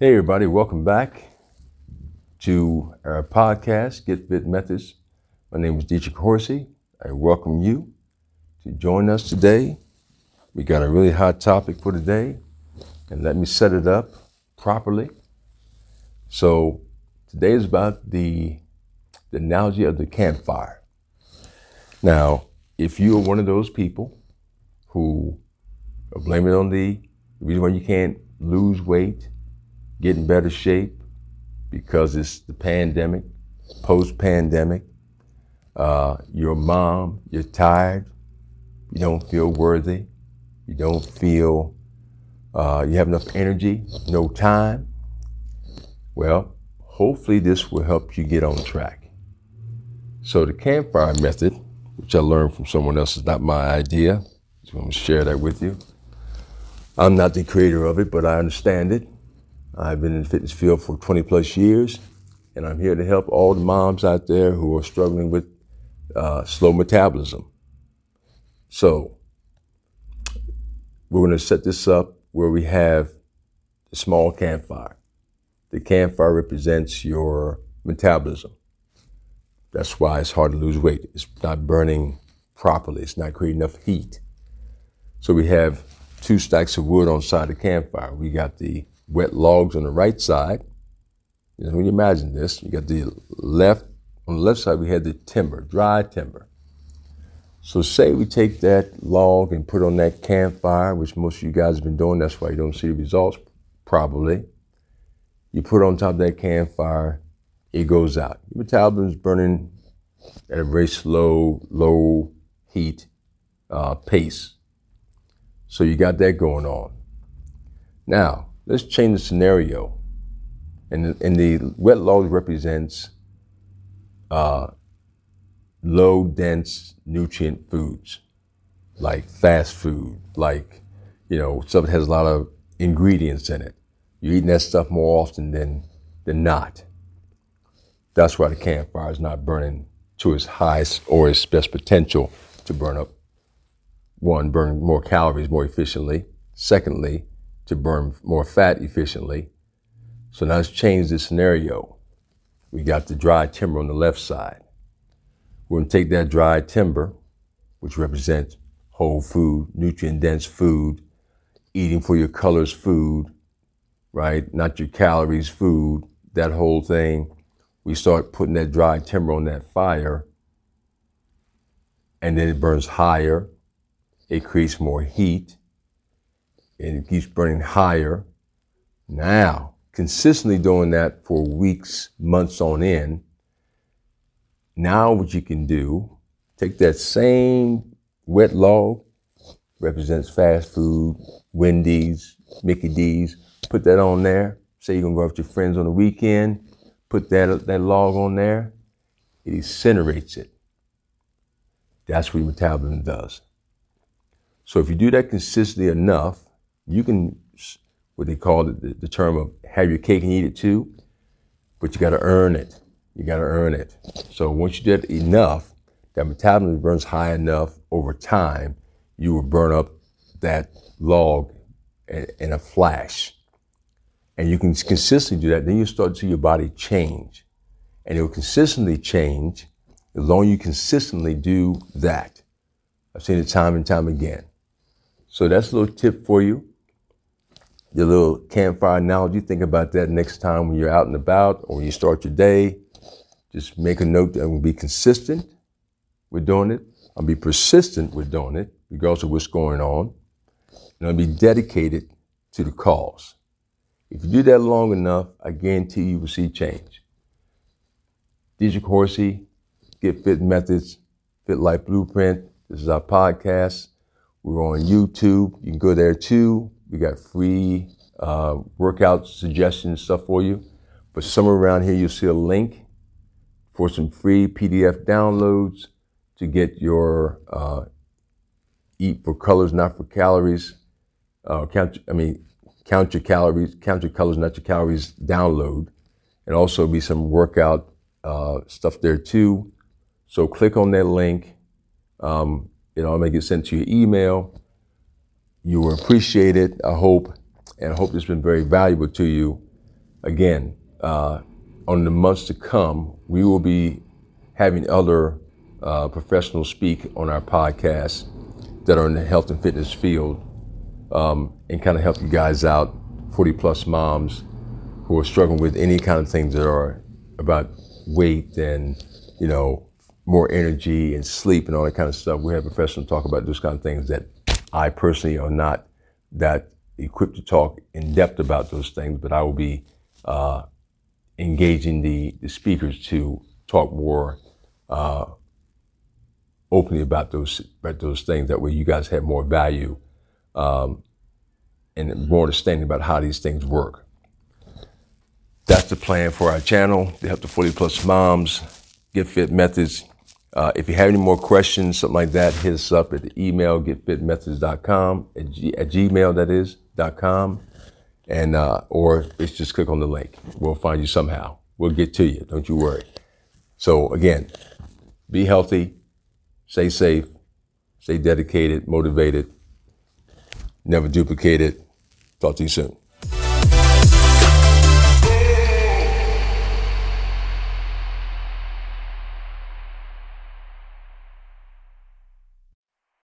Hey, everybody, welcome back to our podcast, Get Fit Methods. My name is Dietrich Horsey. I welcome you to join us today. We got a really hot topic for today, and let me set it up properly. So, today is about the, the analogy of the campfire. Now, if you are one of those people who blame it on the, the reason why you can't lose weight, get in better shape because it's the pandemic, post pandemic. Uh, your mom, you're tired, you don't feel worthy, you don't feel uh, you have enough energy, no time. Well, hopefully this will help you get on track. So the campfire method, which I learned from someone else, is not my idea. I'm going to share that with you. I'm not the creator of it, but I understand it. I've been in the fitness field for 20 plus years, and I'm here to help all the moms out there who are struggling with uh, slow metabolism. So, we're going to set this up where we have a small campfire. The campfire represents your metabolism. That's why it's hard to lose weight. It's not burning properly, it's not creating enough heat. So, we have two stacks of wood on side of the campfire. We got the wet logs on the right side. You when you imagine this, you got the left, on the left side, we had the timber, dry timber. So say we take that log and put on that campfire, which most of you guys have been doing, that's why you don't see the results probably. You put on top of that campfire, it goes out. Your metabolism is burning at a very slow, low heat uh, pace. So you got that going on. Now, let's change the scenario. And, and the wet log represents uh, low dense nutrient foods, like fast food, like, you know, stuff that has a lot of ingredients in it. You're eating that stuff more often than, than not. That's why the campfire is not burning to its highest or its best potential to burn up one, burn more calories more efficiently. Secondly, to burn more fat efficiently. So now let's change the scenario. We got the dry timber on the left side. We're going to take that dry timber, which represents whole food, nutrient dense food, eating for your colors food, right? Not your calories food, that whole thing. We start putting that dry timber on that fire, and then it burns higher it creates more heat and it keeps burning higher. Now, consistently doing that for weeks, months on end, now what you can do, take that same wet log, represents fast food, Wendy's, Mickey D's, put that on there. Say you're gonna go out with your friends on the weekend, put that, that log on there, it incinerates it. That's what your metabolism does. So if you do that consistently enough, you can, what they call the, the term of have your cake and eat it too, but you got to earn it. You got to earn it. So once you do enough, that metabolism burns high enough over time, you will burn up that log in a flash. And you can consistently do that, then you start to see your body change. And it will consistently change as long as you consistently do that. I've seen it time and time again. So that's a little tip for you. Your little campfire analogy. Think about that next time when you're out and about or when you start your day. Just make a note that we'll be consistent with doing it. I'll be persistent with doing it, regardless of what's going on. And I'll be dedicated to the cause. If you do that long enough, I guarantee you will see change. Dietrich Horsey, Get Fit Methods, Fit Life Blueprint. This is our podcast. We're on YouTube. You can go there too. We got free uh, workout suggestions stuff for you. But somewhere around here, you'll see a link for some free PDF downloads to get your uh, eat for colors, not for calories. Uh, count, I mean, count your calories, count your colors, not your calories download, and also be some workout uh, stuff there too. So click on that link. Um, it'll make it sent to your email. You will appreciate it, I hope, and I hope it's been very valuable to you. again, uh, on the months to come, we will be having other uh, professionals speak on our podcast that are in the health and fitness field um, and kind of help you guys out, 40 plus moms who are struggling with any kind of things that are about weight and, you know, more energy and sleep and all that kind of stuff. We have professionals talk about those kind of things that I personally are not that equipped to talk in depth about those things, but I will be uh, engaging the, the speakers to talk more uh, openly about those about those things. That way, you guys have more value um, and more understanding about how these things work. That's the plan for our channel. They help the 40 plus moms get fit methods. Uh, if you have any more questions, something like that, hit us up at the email getfitmethods.com at, g- at gmail that is dot com, and uh, or it's just click on the link. We'll find you somehow. We'll get to you. Don't you worry. So again, be healthy, stay safe, stay dedicated, motivated, never duplicate it. Talk to you soon.